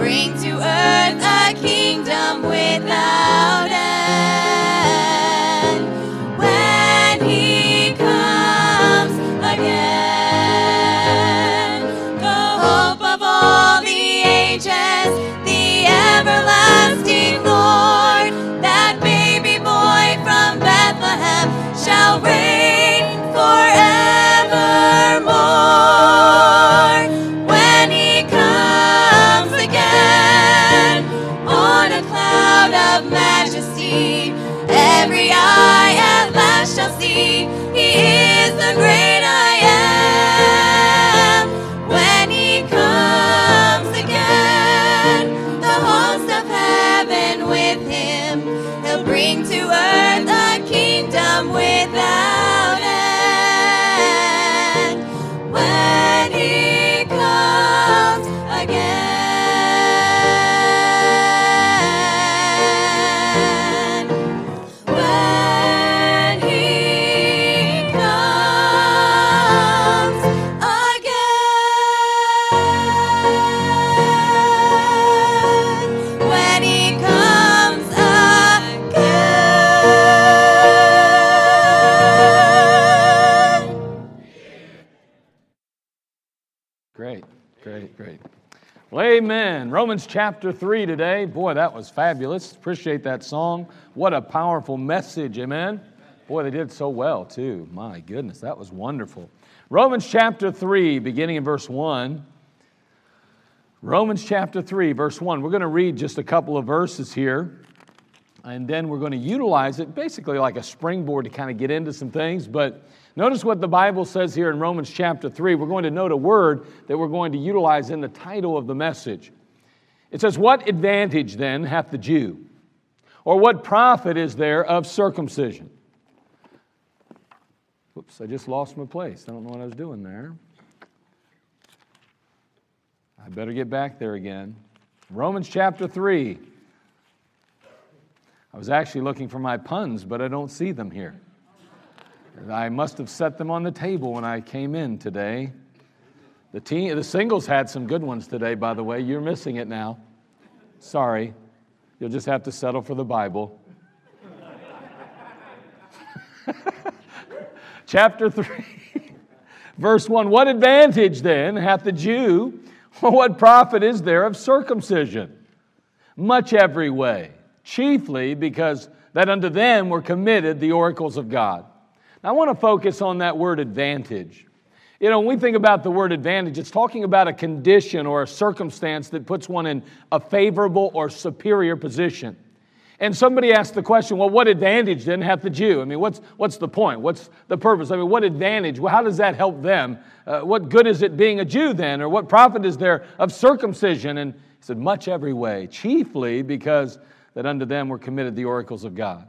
bring to earth a kingdom without end. Amen. Romans chapter 3 today. Boy, that was fabulous. Appreciate that song. What a powerful message, amen. Boy, they did so well, too. My goodness, that was wonderful. Romans chapter 3, beginning in verse 1. Romans chapter 3, verse 1. We're going to read just a couple of verses here, and then we're going to utilize it basically like a springboard to kind of get into some things. But notice what the Bible says here in Romans chapter 3. We're going to note a word that we're going to utilize in the title of the message. It says, What advantage then hath the Jew? Or what profit is there of circumcision? Whoops, I just lost my place. I don't know what I was doing there. I better get back there again. Romans chapter 3. I was actually looking for my puns, but I don't see them here. I must have set them on the table when I came in today. The, team, the singles had some good ones today, by the way. You're missing it now. Sorry. You'll just have to settle for the Bible. Chapter 3, verse 1 What advantage then hath the Jew? What profit is there of circumcision? Much every way, chiefly because that unto them were committed the oracles of God. Now, I want to focus on that word advantage. You know, when we think about the word advantage, it's talking about a condition or a circumstance that puts one in a favorable or superior position. And somebody asked the question, well, what advantage then hath the Jew? I mean, what's, what's the point? What's the purpose? I mean, what advantage? Well, how does that help them? Uh, what good is it being a Jew then? Or what profit is there of circumcision? And he said, much every way, chiefly because that unto them were committed the oracles of God.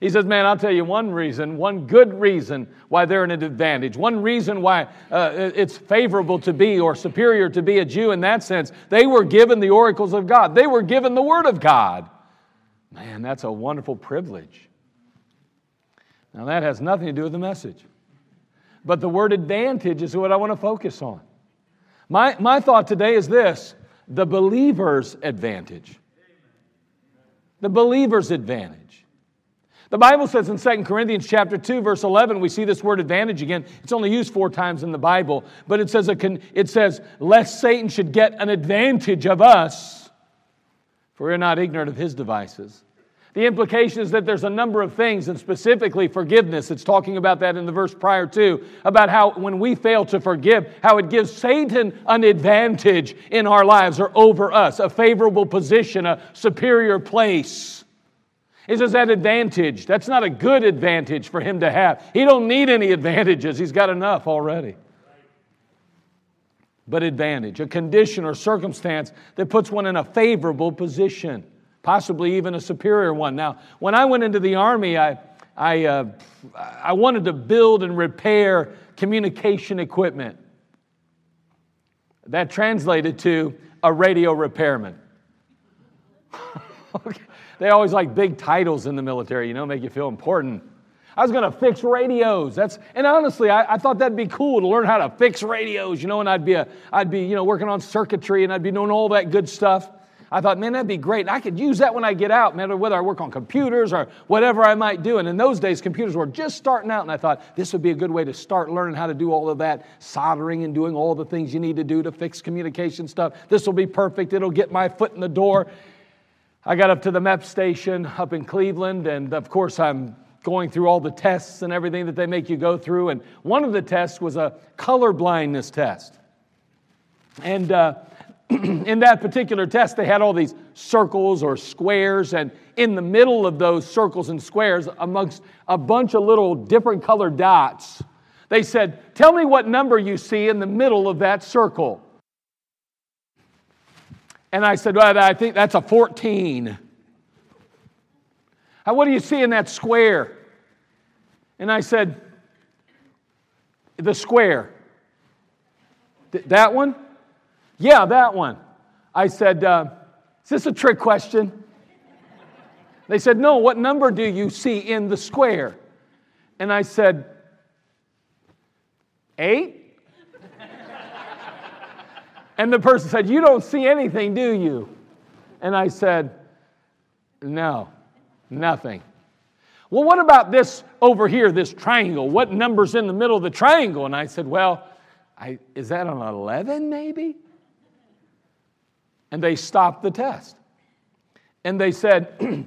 He says, Man, I'll tell you one reason, one good reason why they're in an advantage, one reason why uh, it's favorable to be or superior to be a Jew in that sense. They were given the oracles of God, they were given the Word of God. Man, that's a wonderful privilege. Now, that has nothing to do with the message. But the word advantage is what I want to focus on. My, my thought today is this the believer's advantage. The believer's advantage. The Bible says in 2 Corinthians chapter 2 verse 11 we see this word advantage again. It's only used 4 times in the Bible, but it says it says lest Satan should get an advantage of us for we're not ignorant of his devices. The implication is that there's a number of things, and specifically forgiveness. It's talking about that in the verse prior to, about how when we fail to forgive, how it gives Satan an advantage in our lives or over us, a favorable position, a superior place. He says that advantage, that's not a good advantage for him to have. He don't need any advantages. He's got enough already but advantage, a condition or circumstance that puts one in a favorable position, possibly even a superior one. Now, when I went into the Army, I, I, uh, I wanted to build and repair communication equipment. That translated to a radio repairman. they always like big titles in the military, you know, make you feel important. I was going to fix radios. That's and honestly, I, I, thought that'd be cool to learn how to fix radios, you know. And I'd be a, I'd be you know working on circuitry and I'd be doing all that good stuff. I thought, man, that'd be great. I could use that when I get out, man, whether I work on computers or whatever I might do. And in those days, computers were just starting out, and I thought this would be a good way to start learning how to do all of that soldering and doing all the things you need to do to fix communication stuff. This will be perfect. It'll get my foot in the door. I got up to the MEP station up in Cleveland, and of course, I'm going through all the tests and everything that they make you go through. And one of the tests was a color blindness test. And uh, in that particular test, they had all these circles or squares, and in the middle of those circles and squares, amongst a bunch of little different colored dots, they said, Tell me what number you see in the middle of that circle. And I said, Well, I think that's a 14. What do you see in that square? And I said, The square. Th- that one? Yeah, that one. I said, uh, Is this a trick question? They said, No, what number do you see in the square? And I said, Eight? and the person said, You don't see anything, do you? And I said, No. Nothing. Well, what about this over here, this triangle? What number's in the middle of the triangle? And I said, Well, I, is that an 11 maybe? And they stopped the test. And they said,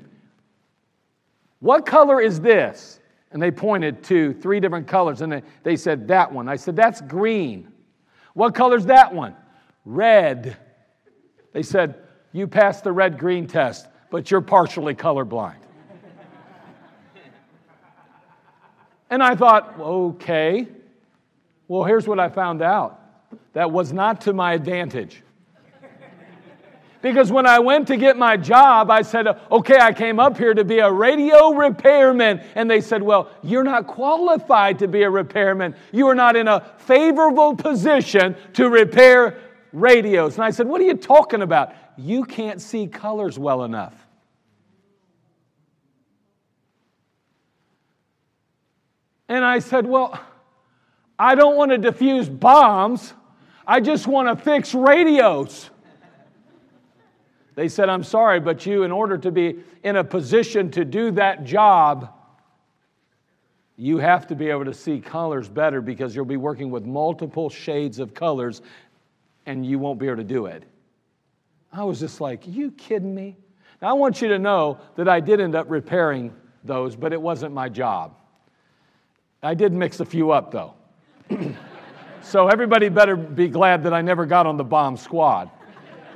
What color is this? And they pointed to three different colors and they, they said, That one. I said, That's green. What color's that one? Red. They said, You passed the red green test, but you're partially colorblind. And I thought, okay, well, here's what I found out that was not to my advantage. Because when I went to get my job, I said, okay, I came up here to be a radio repairman. And they said, well, you're not qualified to be a repairman. You are not in a favorable position to repair radios. And I said, what are you talking about? You can't see colors well enough. And I said, Well, I don't want to defuse bombs. I just want to fix radios. They said, I'm sorry, but you, in order to be in a position to do that job, you have to be able to see colors better because you'll be working with multiple shades of colors and you won't be able to do it. I was just like, you kidding me? Now, I want you to know that I did end up repairing those, but it wasn't my job. I did mix a few up, though. so everybody better be glad that I never got on the bomb squad.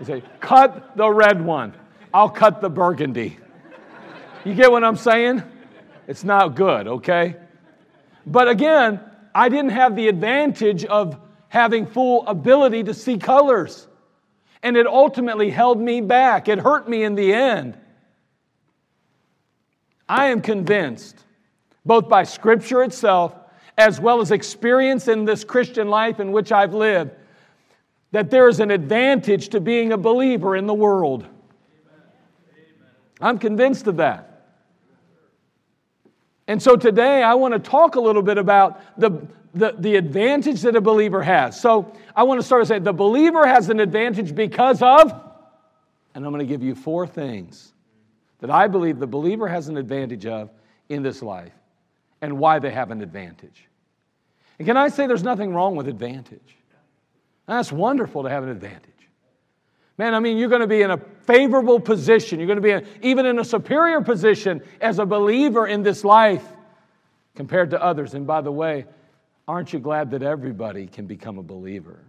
They say, cut the red one, I'll cut the burgundy. You get what I'm saying? It's not good, okay? But again, I didn't have the advantage of having full ability to see colors. And it ultimately held me back. It hurt me in the end. I am convinced, both by Scripture itself as well as experience in this Christian life in which I've lived, that there is an advantage to being a believer in the world. I'm convinced of that. And so today I want to talk a little bit about the, the, the advantage that a believer has. So I want to start to say the believer has an advantage because of, and I'm going to give you four things that I believe the believer has an advantage of in this life and why they have an advantage. And can I say there's nothing wrong with advantage? That's wonderful to have an advantage. Man, I mean, you're going to be in a favorable position. You're going to be even in a superior position as a believer in this life compared to others. And by the way, aren't you glad that everybody can become a believer?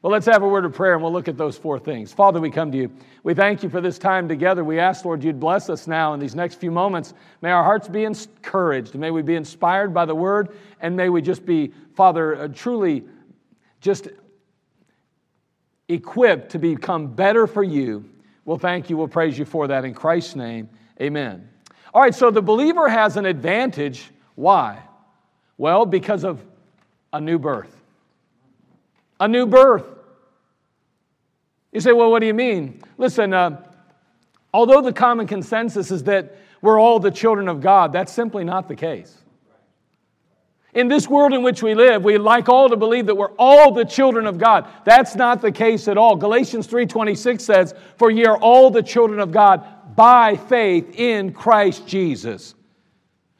Well, let's have a word of prayer and we'll look at those four things. Father, we come to you. We thank you for this time together. We ask, Lord, you'd bless us now in these next few moments. May our hearts be encouraged. May we be inspired by the word and may we just be, Father, uh, truly just equipped to become better for you. We'll thank you. We'll praise you for that in Christ's name. Amen. All right, so the believer has an advantage. Why? Well, because of a new birth. A new birth. You say, well, what do you mean? Listen, uh, although the common consensus is that we're all the children of God, that's simply not the case. In this world in which we live, we like all to believe that we're all the children of God. That's not the case at all. Galatians 3:26 says, "For ye are all the children of God by faith in Christ Jesus."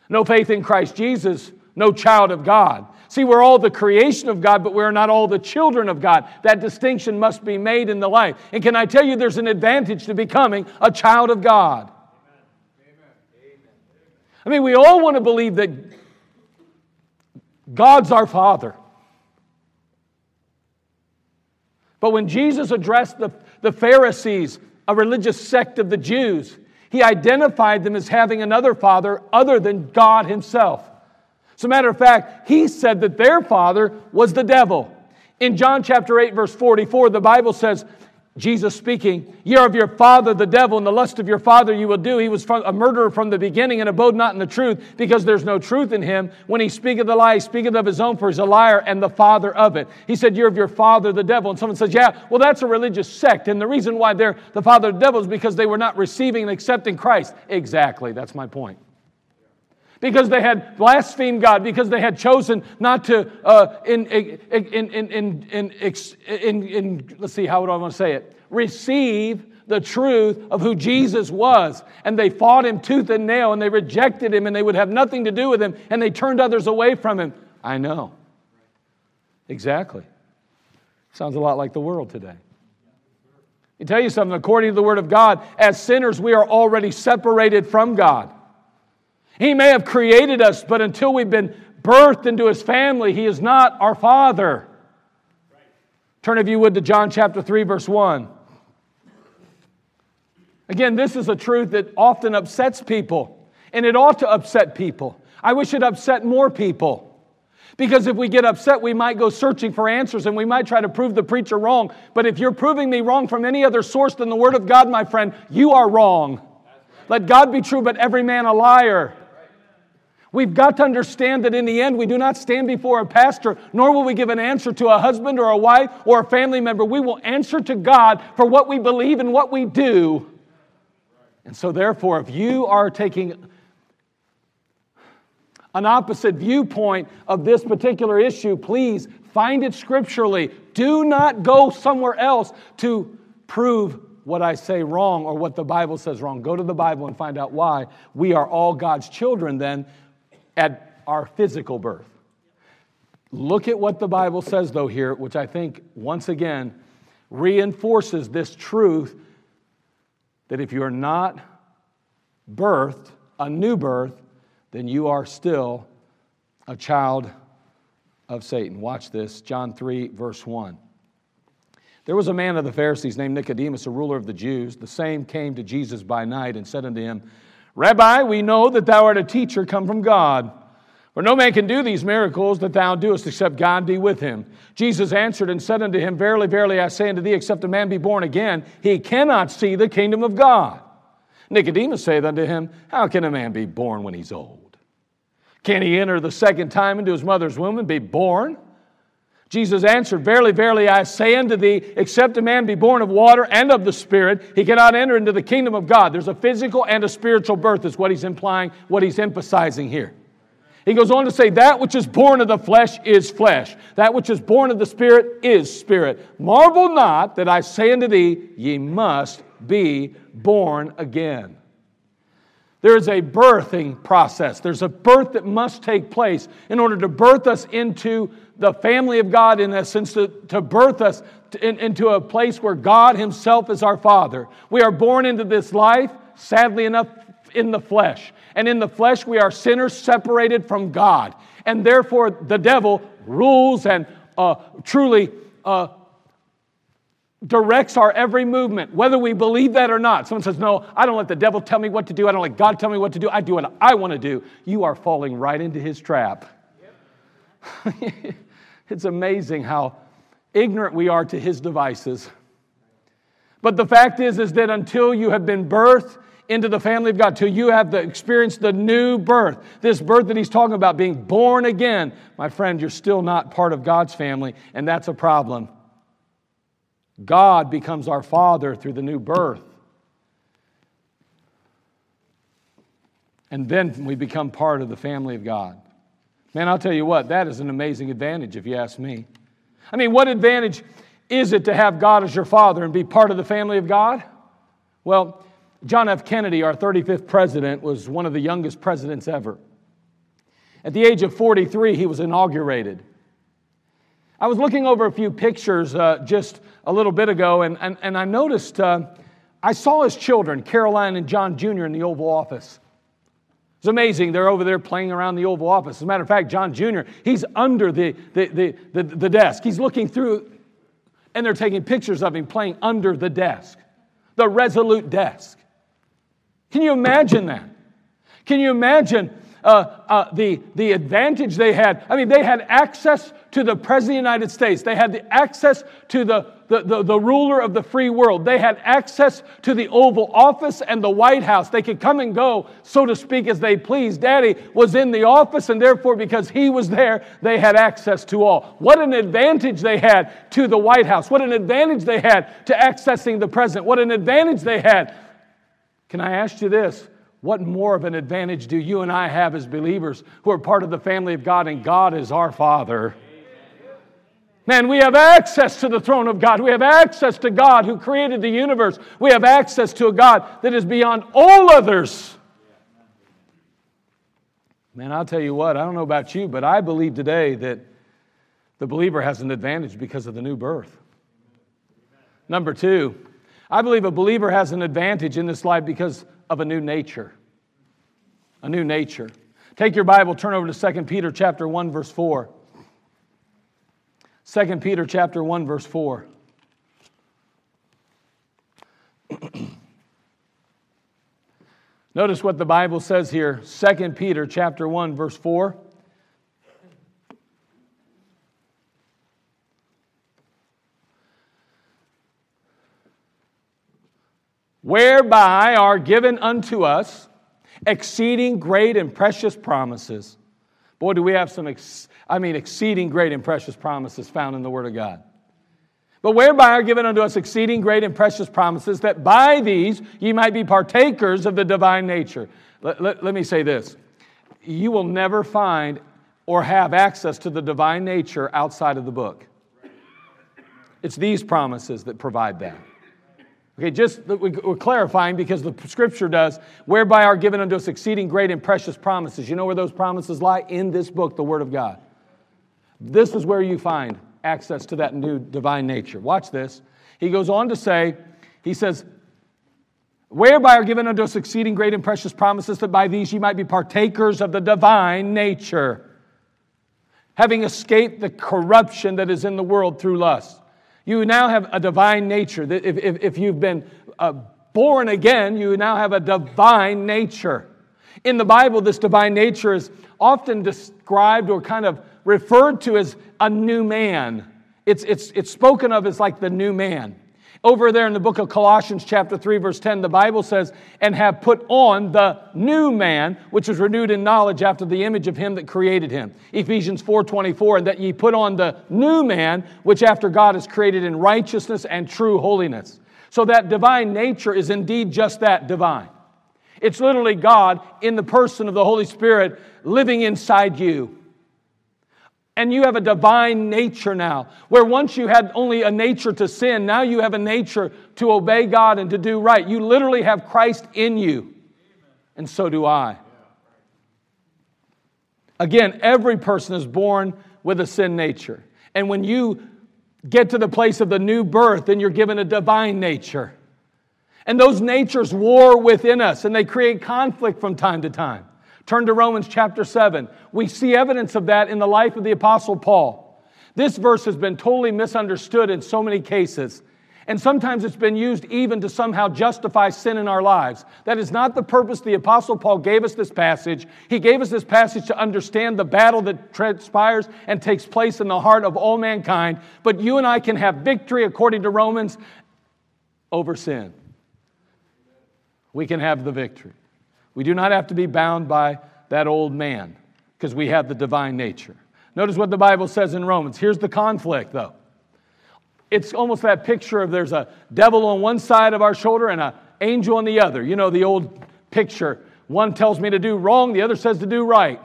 No faith in Christ Jesus, no child of God. See, we're all the creation of God, but we're not all the children of God. That distinction must be made in the life. And can I tell you, there's an advantage to becoming a child of God? I mean, we all want to believe that God's our Father. But when Jesus addressed the, the Pharisees, a religious sect of the Jews, he identified them as having another father other than God himself. As a matter of fact, he said that their father was the devil. In John chapter 8, verse 44, the Bible says, Jesus speaking, Ye are of your father the devil, and the lust of your father you will do. He was a murderer from the beginning and abode not in the truth, because there's no truth in him. When he speaketh the lie, he speaketh of his own, for he's a liar and the father of it. He said, You're of your father the devil. And someone says, Yeah, well, that's a religious sect. And the reason why they're the father of the devil is because they were not receiving and accepting Christ. Exactly, that's my point because they had blasphemed God, because they had chosen not to, uh, in, in, in, in, let's see, how would I want to say it? Receive the truth of who Jesus was. And they fought him tooth and nail, and they rejected him, and they would have nothing to do with him, and they turned others away from him. I know. Exactly. Sounds a lot like the world today. I tell you something, according to the Word of God, as sinners, we are already separated from God. He may have created us, but until we've been birthed into his family, he is not our father. Turn, if you would, to John chapter 3, verse 1. Again, this is a truth that often upsets people, and it ought to upset people. I wish it upset more people. Because if we get upset, we might go searching for answers and we might try to prove the preacher wrong. But if you're proving me wrong from any other source than the Word of God, my friend, you are wrong. Let God be true, but every man a liar. We've got to understand that in the end, we do not stand before a pastor, nor will we give an answer to a husband or a wife or a family member. We will answer to God for what we believe and what we do. And so, therefore, if you are taking an opposite viewpoint of this particular issue, please find it scripturally. Do not go somewhere else to prove what I say wrong or what the Bible says wrong. Go to the Bible and find out why. We are all God's children then at our physical birth. Look at what the Bible says, though, here, which I think, once again, reinforces this truth that if you're not birthed, a new birth, then you are still a child of Satan. Watch this, John 3, verse 1. There was a man of the Pharisees named Nicodemus, a ruler of the Jews. The same came to Jesus by night and said unto him, Rabbi, we know that thou art a teacher come from God. For no man can do these miracles that thou doest except God be with him. Jesus answered and said unto him, Verily, verily, I say unto thee, except a man be born again, he cannot see the kingdom of God. Nicodemus saith unto him, How can a man be born when he's old? Can he enter the second time into his mother's womb and be born? Jesus answered, Verily, verily, I say unto thee, except a man be born of water and of the Spirit, he cannot enter into the kingdom of God. There's a physical and a spiritual birth, is what he's implying, what he's emphasizing here. He goes on to say, That which is born of the flesh is flesh, that which is born of the Spirit is spirit. Marvel not that I say unto thee, Ye must be born again. There is a birthing process. There's a birth that must take place in order to birth us into the family of God, in a sense, to, to birth us in, into a place where God Himself is our Father. We are born into this life, sadly enough, in the flesh. And in the flesh, we are sinners separated from God. And therefore, the devil rules and uh, truly uh, directs our every movement, whether we believe that or not. Someone says, No, I don't let the devil tell me what to do. I don't let God tell me what to do. I do what I want to do. You are falling right into his trap. Yep. It's amazing how ignorant we are to his devices. But the fact is, is that until you have been birthed into the family of God, till you have the, experienced the new birth, this birth that he's talking about, being born again, my friend, you're still not part of God's family, and that's a problem. God becomes our Father through the new birth. And then we become part of the family of God. Man, I'll tell you what, that is an amazing advantage if you ask me. I mean, what advantage is it to have God as your Father and be part of the family of God? Well, John F. Kennedy, our 35th president, was one of the youngest presidents ever. At the age of 43, he was inaugurated. I was looking over a few pictures uh, just a little bit ago, and, and, and I noticed uh, I saw his children, Caroline and John Jr., in the Oval Office. It's amazing. They're over there playing around the Oval Office. As a matter of fact, John Jr., he's under the, the, the, the, the desk. He's looking through, and they're taking pictures of him playing under the desk, the resolute desk. Can you imagine that? Can you imagine uh, uh, the, the advantage they had. I mean, they had access to the President of the United States, they had the access to the, the, the, the ruler of the free world, they had access to the Oval Office and the White House. They could come and go, so to speak, as they pleased. Daddy was in the office, and therefore, because he was there, they had access to all. What an advantage they had to the White House. What an advantage they had to accessing the president. What an advantage they had. Can I ask you this? What more of an advantage do you and I have as believers who are part of the family of God and God is our Father? Man, we have access to the throne of God. We have access to God who created the universe. We have access to a God that is beyond all others. Man, I'll tell you what, I don't know about you, but I believe today that the believer has an advantage because of the new birth. Number two, I believe a believer has an advantage in this life because of a new nature. A new nature. Take your Bible, turn over to 2 Peter chapter 1 verse 4. 2 Peter chapter 1 verse 4. Notice what the Bible says here, 2 Peter chapter 1 verse 4. Whereby are given unto us exceeding great and precious promises. Boy, do we have some, ex- I mean, exceeding great and precious promises found in the Word of God. But whereby are given unto us exceeding great and precious promises, that by these ye might be partakers of the divine nature. Let, let, let me say this you will never find or have access to the divine nature outside of the book. It's these promises that provide that. Okay, just we're clarifying because the scripture does, whereby are given unto us exceeding great and precious promises. You know where those promises lie? In this book, the Word of God. This is where you find access to that new divine nature. Watch this. He goes on to say, he says, whereby are given unto us exceeding great and precious promises, that by these ye might be partakers of the divine nature, having escaped the corruption that is in the world through lust. You now have a divine nature. If, if, if you've been uh, born again, you now have a divine nature. In the Bible, this divine nature is often described or kind of referred to as a new man. It's, it's, it's spoken of as like the new man. Over there in the book of Colossians, chapter 3, verse 10, the Bible says, and have put on the new man, which is renewed in knowledge after the image of him that created him. Ephesians 4 24, and that ye put on the new man, which after God is created in righteousness and true holiness. So that divine nature is indeed just that divine. It's literally God in the person of the Holy Spirit living inside you. And you have a divine nature now, where once you had only a nature to sin, now you have a nature to obey God and to do right. You literally have Christ in you, and so do I. Again, every person is born with a sin nature. And when you get to the place of the new birth, then you're given a divine nature. And those natures war within us, and they create conflict from time to time. Turn to Romans chapter 7. We see evidence of that in the life of the Apostle Paul. This verse has been totally misunderstood in so many cases. And sometimes it's been used even to somehow justify sin in our lives. That is not the purpose the Apostle Paul gave us this passage. He gave us this passage to understand the battle that transpires and takes place in the heart of all mankind. But you and I can have victory, according to Romans, over sin. We can have the victory. We do not have to be bound by that old man because we have the divine nature. Notice what the Bible says in Romans. Here's the conflict, though. It's almost that picture of there's a devil on one side of our shoulder and an angel on the other. You know, the old picture. One tells me to do wrong, the other says to do right.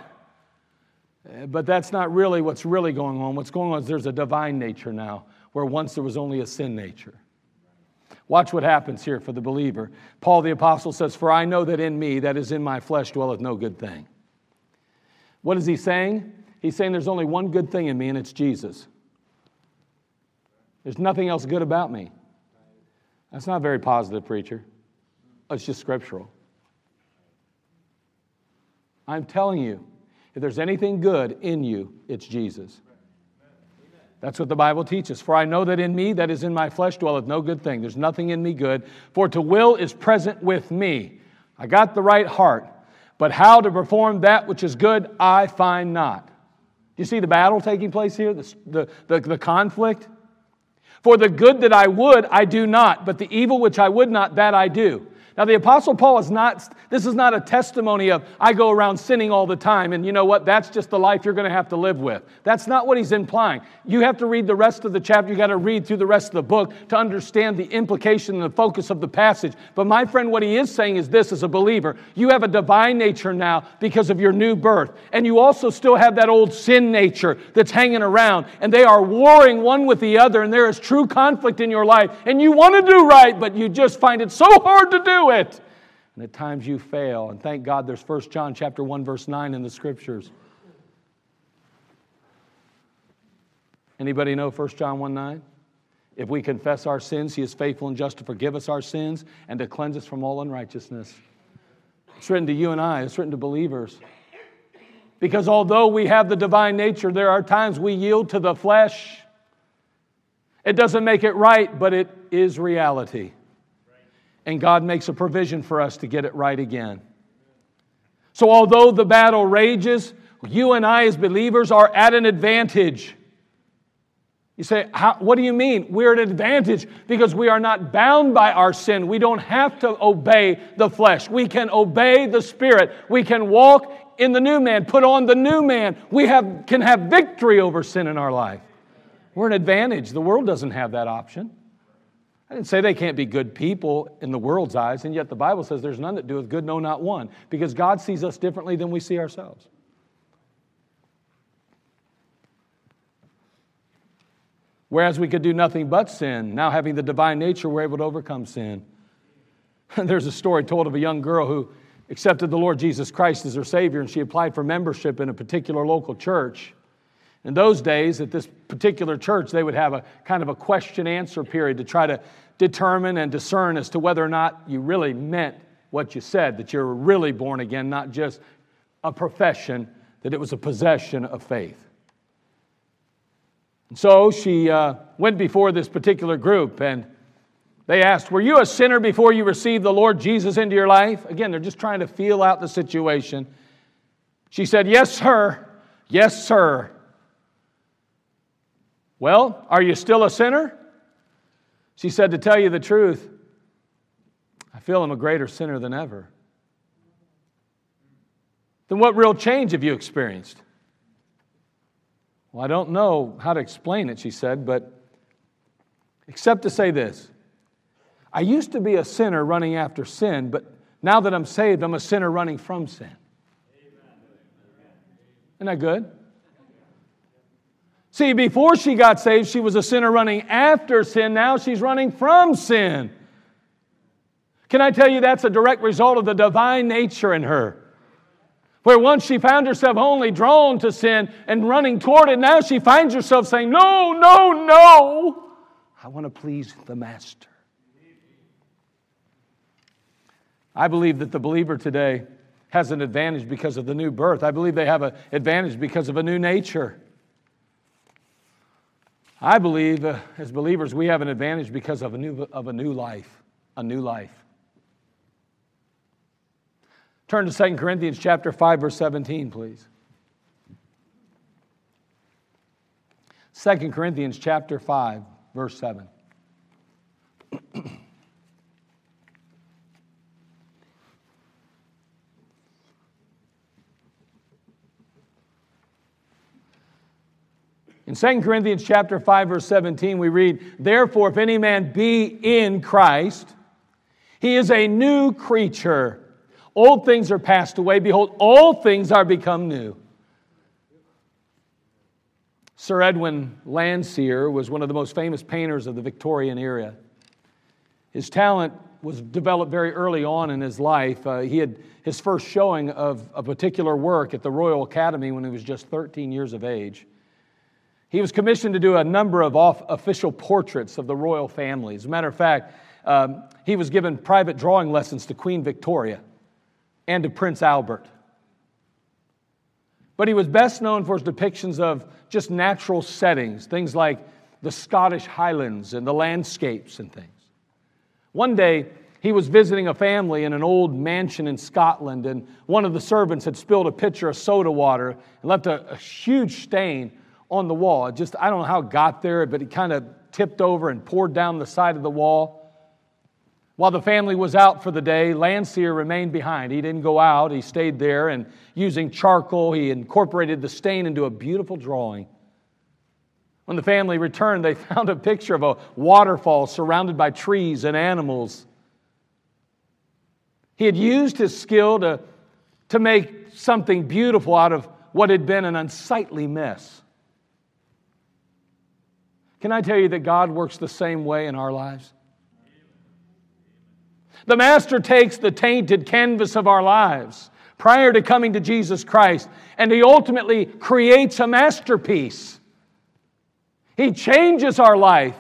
Eh, but that's not really what's really going on. What's going on is there's a divine nature now, where once there was only a sin nature. Watch what happens here for the believer. Paul the Apostle says, For I know that in me, that is in my flesh, dwelleth no good thing. What is he saying? He's saying there's only one good thing in me, and it's Jesus. There's nothing else good about me. That's not very positive, preacher. It's just scriptural. I'm telling you, if there's anything good in you, it's Jesus. That's what the Bible teaches. For I know that in me, that is in my flesh, dwelleth no good thing. There's nothing in me good. For to will is present with me. I got the right heart. But how to perform that which is good, I find not. Do you see the battle taking place here? The, the, the, the conflict? For the good that I would, I do not, but the evil which I would not, that I do. Now, the Apostle Paul is not, this is not a testimony of, I go around sinning all the time, and you know what? That's just the life you're going to have to live with. That's not what he's implying. You have to read the rest of the chapter, you got to read through the rest of the book to understand the implication and the focus of the passage. But my friend, what he is saying is this as a believer you have a divine nature now because of your new birth, and you also still have that old sin nature that's hanging around, and they are warring one with the other, and there is true conflict in your life, and you want to do right, but you just find it so hard to do it. And at times you fail. And thank God there's 1 John chapter 1 verse 9 in the scriptures. Anybody know 1 John 1 9? If we confess our sins, he is faithful and just to forgive us our sins and to cleanse us from all unrighteousness. It's written to you and I, it's written to believers. Because although we have the divine nature, there are times we yield to the flesh. It doesn't make it right, but it is reality and God makes a provision for us to get it right again. So, although the battle rages, you and I, as believers, are at an advantage. You say, What do you mean? We're at an advantage because we are not bound by our sin. We don't have to obey the flesh. We can obey the Spirit. We can walk in the new man, put on the new man. We have, can have victory over sin in our life. We're an advantage. The world doesn't have that option. I didn't say they can't be good people in the world's eyes, and yet the Bible says there's none that doeth good, no, not one, because God sees us differently than we see ourselves. Whereas we could do nothing but sin, now having the divine nature, we're able to overcome sin. There's a story told of a young girl who accepted the Lord Jesus Christ as her Savior, and she applied for membership in a particular local church. In those days, at this particular church, they would have a kind of a question answer period to try to determine and discern as to whether or not you really meant what you said, that you're really born again, not just a profession, that it was a possession of faith. And so she uh, went before this particular group and they asked, Were you a sinner before you received the Lord Jesus into your life? Again, they're just trying to feel out the situation. She said, Yes, sir. Yes, sir. Well, are you still a sinner? She said, To tell you the truth, I feel I'm a greater sinner than ever. Then what real change have you experienced? Well, I don't know how to explain it, she said, but except to say this I used to be a sinner running after sin, but now that I'm saved, I'm a sinner running from sin. Isn't that good? See, before she got saved, she was a sinner running after sin. Now she's running from sin. Can I tell you that's a direct result of the divine nature in her? Where once she found herself only drawn to sin and running toward it, now she finds herself saying, No, no, no. I want to please the Master. I believe that the believer today has an advantage because of the new birth. I believe they have an advantage because of a new nature. I believe uh, as believers we have an advantage because of a new, of a new life, a new life. Turn to 2 Corinthians chapter 5 verse 17 please. 2 Corinthians chapter 5 verse 7. In 2 Corinthians chapter 5 verse 17 we read, "Therefore if any man be in Christ, he is a new creature. Old things are passed away; behold, all things are become new." Sir Edwin Landseer was one of the most famous painters of the Victorian era. His talent was developed very early on in his life. Uh, he had his first showing of a particular work at the Royal Academy when he was just 13 years of age. He was commissioned to do a number of official portraits of the royal family. As a matter of fact, um, he was given private drawing lessons to Queen Victoria and to Prince Albert. But he was best known for his depictions of just natural settings, things like the Scottish Highlands and the landscapes and things. One day, he was visiting a family in an old mansion in Scotland, and one of the servants had spilled a pitcher of soda water and left a, a huge stain on the wall. It just, I don't know how it got there, but it kind of tipped over and poured down the side of the wall. While the family was out for the day, Landseer remained behind. He didn't go out, he stayed there, and using charcoal, he incorporated the stain into a beautiful drawing. When the family returned, they found a picture of a waterfall surrounded by trees and animals. He had used his skill to, to make something beautiful out of what had been an unsightly mess. Can I tell you that God works the same way in our lives? The Master takes the tainted canvas of our lives prior to coming to Jesus Christ, and He ultimately creates a masterpiece. He changes our life.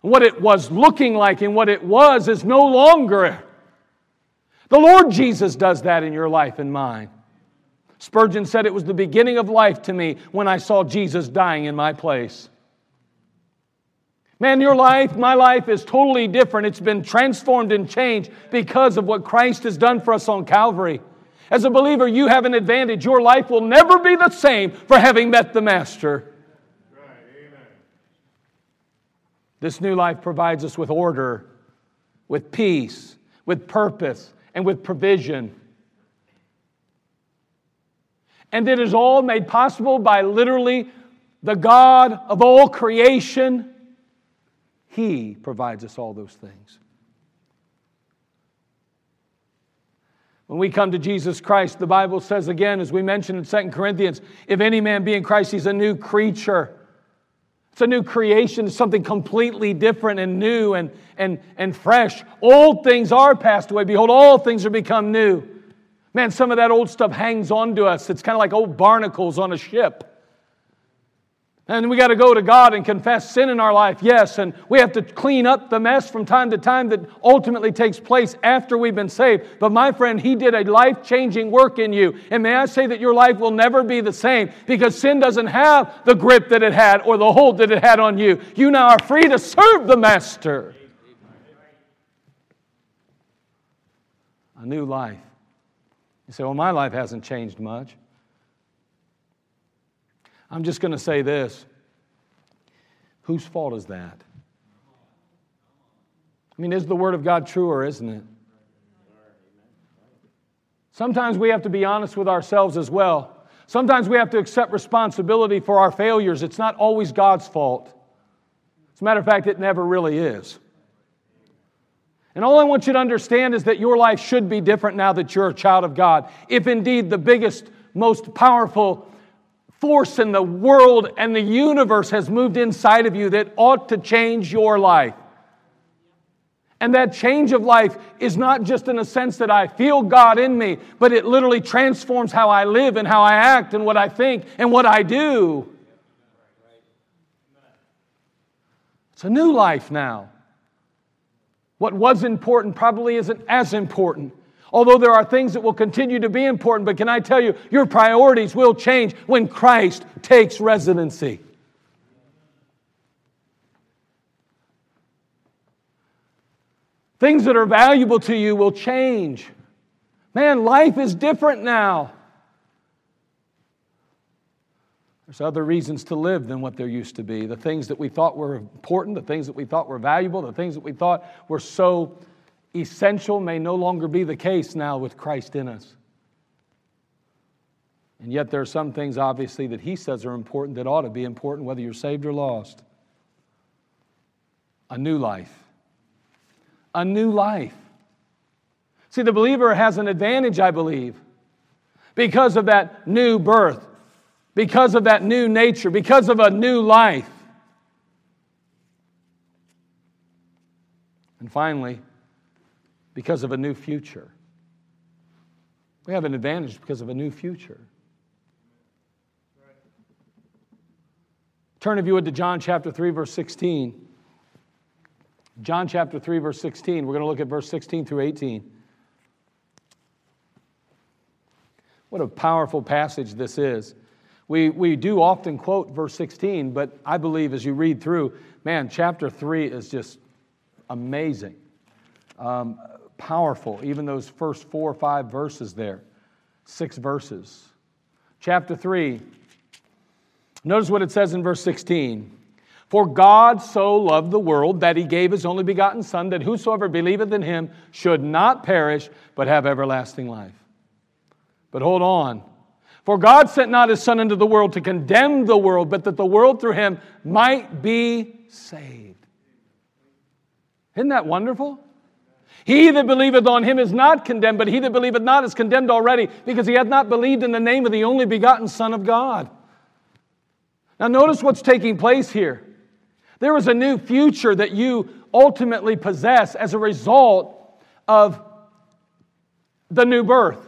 What it was looking like and what it was is no longer. The Lord Jesus does that in your life and mine. Spurgeon said it was the beginning of life to me when I saw Jesus dying in my place. Man, your life, my life is totally different. It's been transformed and changed because of what Christ has done for us on Calvary. As a believer, you have an advantage. Your life will never be the same for having met the Master. This new life provides us with order, with peace, with purpose, and with provision. And it is all made possible by literally the God of all creation he provides us all those things. When we come to Jesus Christ, the Bible says again, as we mentioned in 2 Corinthians, if any man be in Christ, he's a new creature. It's a new creation, it's something completely different and new and, and, and fresh. Old things are passed away. Behold, all things are become new. Man, some of that old stuff hangs on to us. It's kind of like old barnacles on a ship. And we got to go to God and confess sin in our life, yes. And we have to clean up the mess from time to time that ultimately takes place after we've been saved. But my friend, He did a life changing work in you. And may I say that your life will never be the same because sin doesn't have the grip that it had or the hold that it had on you. You now are free to serve the Master. A new life. You say, well, my life hasn't changed much. I'm just going to say this whose fault is that? I mean, is the Word of God true or isn't it? Sometimes we have to be honest with ourselves as well. Sometimes we have to accept responsibility for our failures. It's not always God's fault. As a matter of fact, it never really is. And all I want you to understand is that your life should be different now that you're a child of God. If indeed the biggest, most powerful force in the world and the universe has moved inside of you that ought to change your life. And that change of life is not just in a sense that I feel God in me, but it literally transforms how I live and how I act and what I think and what I do. It's a new life now. What was important probably isn't as important. Although there are things that will continue to be important, but can I tell you, your priorities will change when Christ takes residency. Things that are valuable to you will change. Man, life is different now. There's other reasons to live than what there used to be. The things that we thought were important, the things that we thought were valuable, the things that we thought were so essential may no longer be the case now with Christ in us. And yet, there are some things, obviously, that he says are important that ought to be important, whether you're saved or lost. A new life. A new life. See, the believer has an advantage, I believe, because of that new birth, because of that new nature, because of a new life. And finally, because of a new future. We have an advantage because of a new future. Turn, if you would, to John chapter 3, verse 16. John chapter 3, verse 16. We're going to look at verse 16 through 18. What a powerful passage this is. We, we do often quote verse 16, but I believe as you read through, man, chapter 3 is just amazing. Um, powerful, even those first four or five verses there, six verses. Chapter 3, notice what it says in verse 16. For God so loved the world that he gave his only begotten Son, that whosoever believeth in him should not perish, but have everlasting life. But hold on. For God sent not his Son into the world to condemn the world, but that the world through him might be saved. Isn't that wonderful? He that believeth on him is not condemned, but he that believeth not is condemned already, because he hath not believed in the name of the only begotten Son of God. Now, notice what's taking place here. There is a new future that you ultimately possess as a result of the new birth,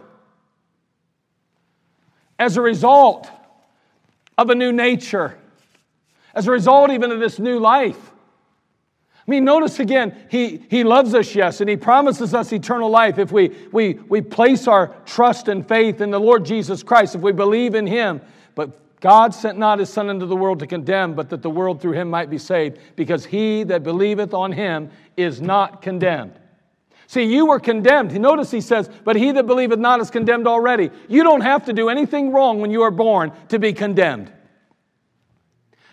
as a result of a new nature, as a result even of this new life. I mean, notice again, he, he loves us, yes, and he promises us eternal life if we, we, we place our trust and faith in the Lord Jesus Christ, if we believe in him. But God sent not his Son into the world to condemn, but that the world through him might be saved, because he that believeth on him is not condemned. See, you were condemned. Notice he says, but he that believeth not is condemned already. You don't have to do anything wrong when you are born to be condemned.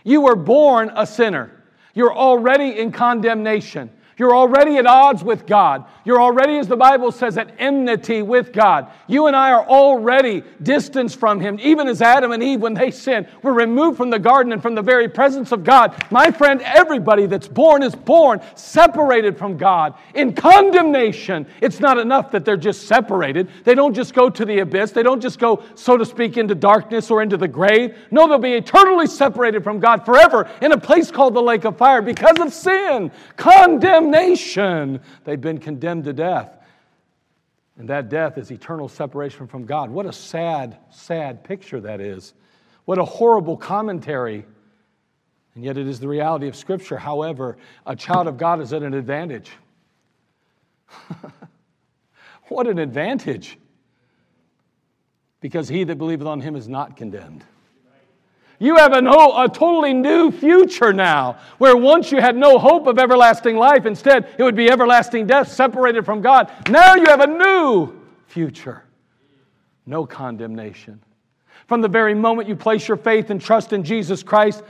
You were born a sinner. You're already in condemnation. You're already at odds with God. You're already, as the Bible says, at enmity with God. You and I are already distanced from Him. Even as Adam and Eve, when they sinned, were removed from the garden and from the very presence of God. My friend, everybody that's born is born separated from God in condemnation. It's not enough that they're just separated. They don't just go to the abyss, they don't just go, so to speak, into darkness or into the grave. No, they'll be eternally separated from God forever in a place called the lake of fire because of sin. Condemnation condemnation. They've been condemned to death. And that death is eternal separation from God. What a sad, sad picture that is. What a horrible commentary And yet, it is the reality of Scripture. However, a child of God is at an advantage. what an advantage! Because he that believeth on him is not condemned. You have a, no, a totally new future now, where once you had no hope of everlasting life, instead it would be everlasting death separated from God. Now you have a new future, no condemnation. From the very moment you place your faith and trust in Jesus Christ,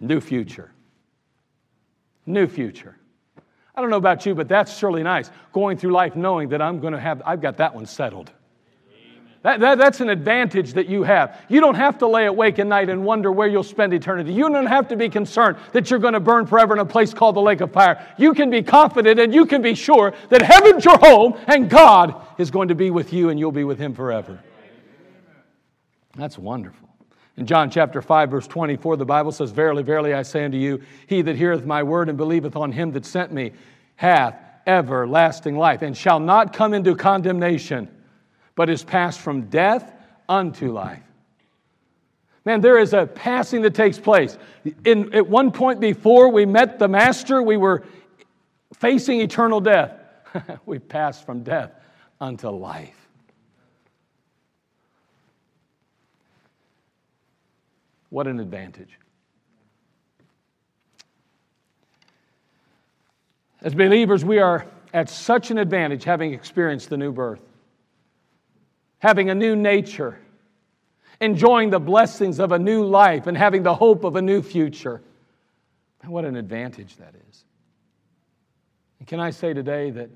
new future. New future. I don't know about you, but that's surely nice. Going through life knowing that I'm going to have, I've got that one settled. That, that, that's an advantage that you have. You don't have to lay awake at night and wonder where you'll spend eternity. You don't have to be concerned that you're going to burn forever in a place called the lake of fire. You can be confident and you can be sure that heaven's your home and God is going to be with you and you'll be with Him forever. That's wonderful. In John chapter 5, verse 24, the Bible says, Verily, verily, I say unto you, he that heareth my word and believeth on him that sent me hath everlasting life, and shall not come into condemnation but is passed from death unto life. Man, there is a passing that takes place. In, at one point before we met the Master, we were facing eternal death. we passed from death unto life. What an advantage. As believers, we are at such an advantage having experienced the new birth having a new nature, enjoying the blessings of a new life, and having the hope of a new future. And what an advantage that is. And can I say today that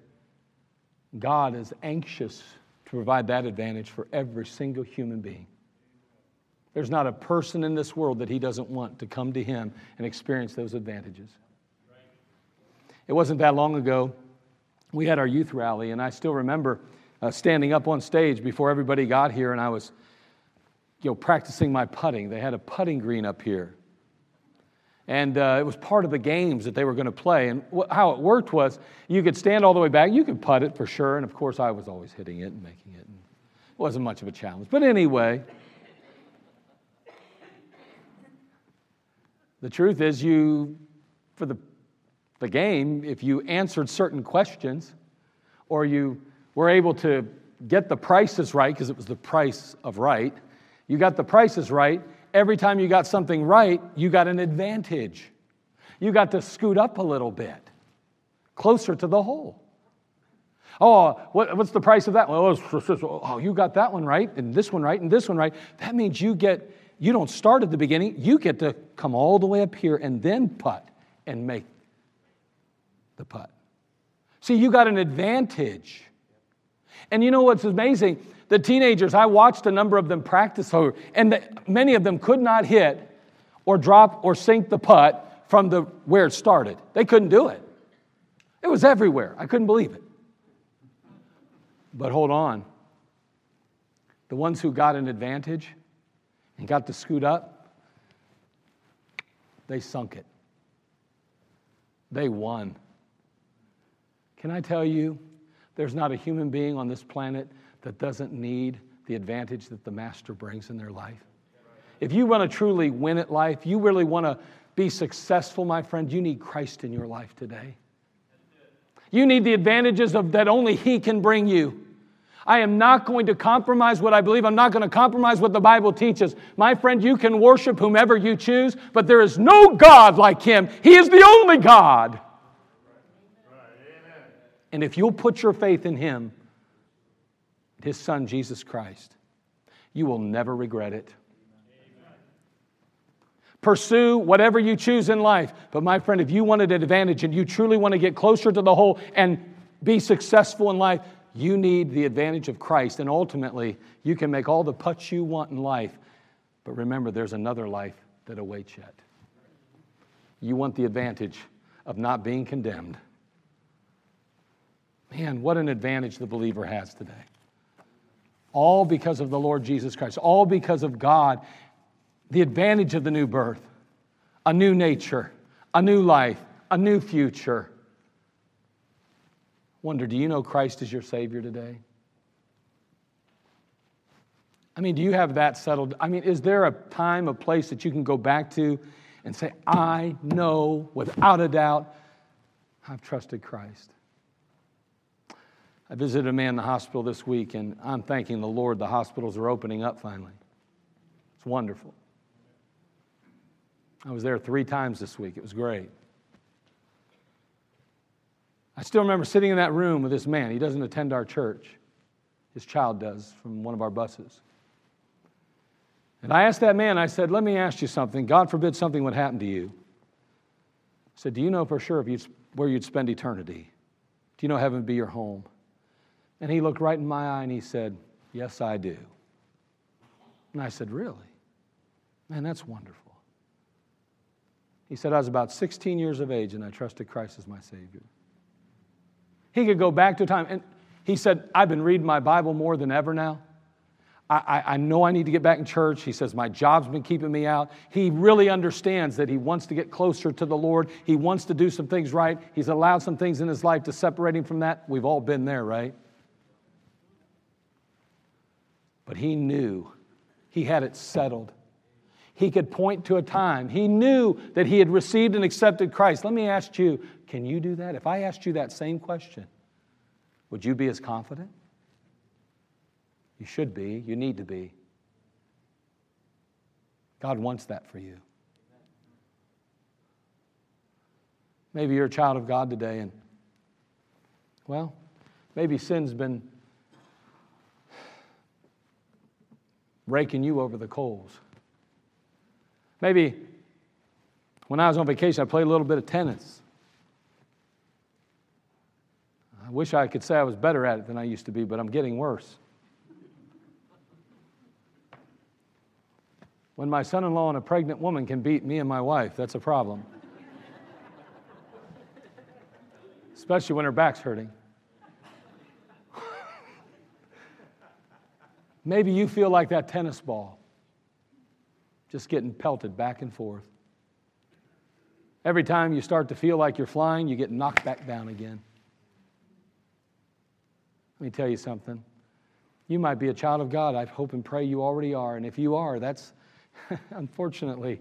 God is anxious to provide that advantage for every single human being? There's not a person in this world that he doesn't want to come to him and experience those advantages. It wasn't that long ago, we had our youth rally, and I still remember uh, standing up on stage before everybody got here, and I was, you know, practicing my putting. They had a putting green up here, and uh, it was part of the games that they were going to play. And wh- how it worked was, you could stand all the way back, you could putt it for sure, and of course, I was always hitting it and making it. And it wasn't much of a challenge, but anyway. The truth is, you, for the, the game, if you answered certain questions or you were able to get the prices right because it was the price of right. You got the prices right. Every time you got something right, you got an advantage. You got to scoot up a little bit, closer to the hole. Oh, what, what's the price of that? Well, oh, you got that one right, and this one right, and this one right. That means you get, you don't start at the beginning. You get to come all the way up here and then putt and make the putt. See, you got an advantage. And you know what's amazing? The teenagers, I watched a number of them practice, over, and the, many of them could not hit or drop or sink the putt from the where it started. They couldn't do it. It was everywhere. I couldn't believe it. But hold on. The ones who got an advantage and got to scoot up, they sunk it. They won. Can I tell you? There's not a human being on this planet that doesn't need the advantage that the Master brings in their life. If you want to truly win at life, you really want to be successful, my friend, you need Christ in your life today. You need the advantages of that only He can bring you. I am not going to compromise what I believe. I'm not going to compromise what the Bible teaches. My friend, you can worship whomever you choose, but there is no God like Him. He is the only God. And if you'll put your faith in Him, His Son, Jesus Christ, you will never regret it. Pursue whatever you choose in life. But my friend, if you want an advantage and you truly want to get closer to the hole and be successful in life, you need the advantage of Christ. And ultimately, you can make all the putts you want in life. But remember, there's another life that awaits yet. You want the advantage of not being condemned. Man, what an advantage the believer has today. All because of the Lord Jesus Christ, all because of God, the advantage of the new birth, a new nature, a new life, a new future. Wonder, do you know Christ is your Savior today? I mean, do you have that settled? I mean, is there a time, a place that you can go back to and say, I know without a doubt I've trusted Christ. I visited a man in the hospital this week, and I'm thanking the Lord the hospitals are opening up finally. It's wonderful. I was there three times this week. It was great. I still remember sitting in that room with this man. He doesn't attend our church, his child does from one of our buses. And I asked that man, I said, Let me ask you something. God forbid something would happen to you. I said, Do you know for sure if you'd, where you'd spend eternity? Do you know heaven would be your home? And he looked right in my eye and he said, Yes, I do. And I said, Really? Man, that's wonderful. He said, I was about 16 years of age and I trusted Christ as my Savior. He could go back to time, and he said, I've been reading my Bible more than ever now. I, I, know I need to get back in church. He says, My job's been keeping me out. He really understands that he wants to get closer to the Lord. He wants to do some things right. He's allowed some things in his life to separate him from that. We've all been there, right? But he knew he had it settled. He could point to a time. He knew that he had received and accepted Christ. Let me ask you can you do that? If I asked you that same question, would you be as confident? You should be. You need to be. God wants that for you. Maybe you're a child of God today, and, well, maybe sin's been raking you over the coals. Maybe when I was on vacation, I played a little bit of tennis. I wish I could say I was better at it than I used to be, but I'm getting worse. When my son in law and a pregnant woman can beat me and my wife, that's a problem. Especially when her back's hurting. Maybe you feel like that tennis ball, just getting pelted back and forth. Every time you start to feel like you're flying, you get knocked back down again. Let me tell you something. You might be a child of God. I hope and pray you already are. And if you are, that's unfortunately,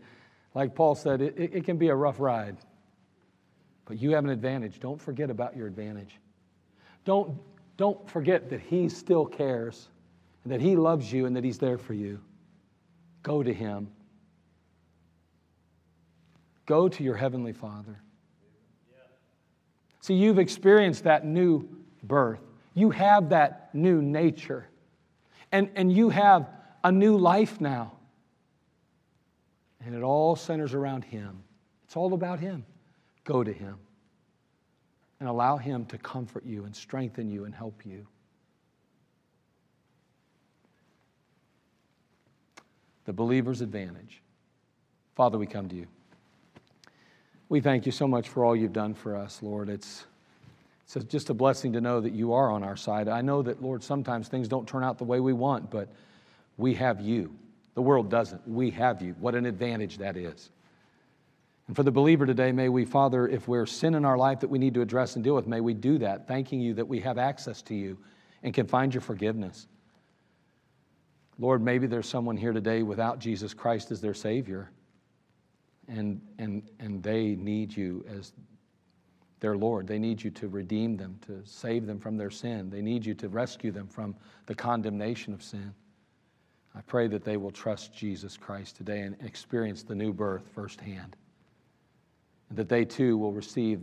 like Paul said, it, it can be a rough ride. But you have an advantage. Don't forget about your advantage. Don't, don't forget that He still cares, that He loves you, and that He's there for you. Go to Him. Go to your Heavenly Father. See, you've experienced that new birth. You have that new nature. And, and you have a new life now. And it all centers around Him. It's all about Him. Go to Him and allow Him to comfort you and strengthen you and help you. The believer's advantage. Father, we come to you. We thank you so much for all you've done for us, Lord. It's, it's just a blessing to know that you are on our side. I know that, Lord, sometimes things don't turn out the way we want, but we have you. The world doesn't. We have you. What an advantage that is. And for the believer today, may we, Father, if there's sin in our life that we need to address and deal with, may we do that, thanking you that we have access to you and can find your forgiveness. Lord, maybe there's someone here today without Jesus Christ as their Savior, and, and, and they need you as their Lord. They need you to redeem them, to save them from their sin. They need you to rescue them from the condemnation of sin. I pray that they will trust Jesus Christ today and experience the new birth firsthand. And that they too will receive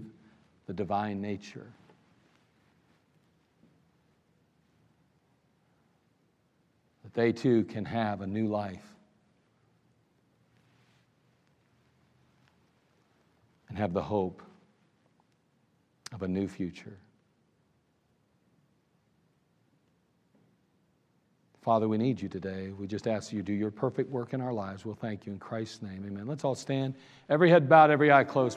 the divine nature. They too can have a new life. And have the hope of a new future. Father, we need you today. We just ask you do your perfect work in our lives. We'll thank you in Christ's name. Amen. Let's all stand. Every head bowed, every eye closed.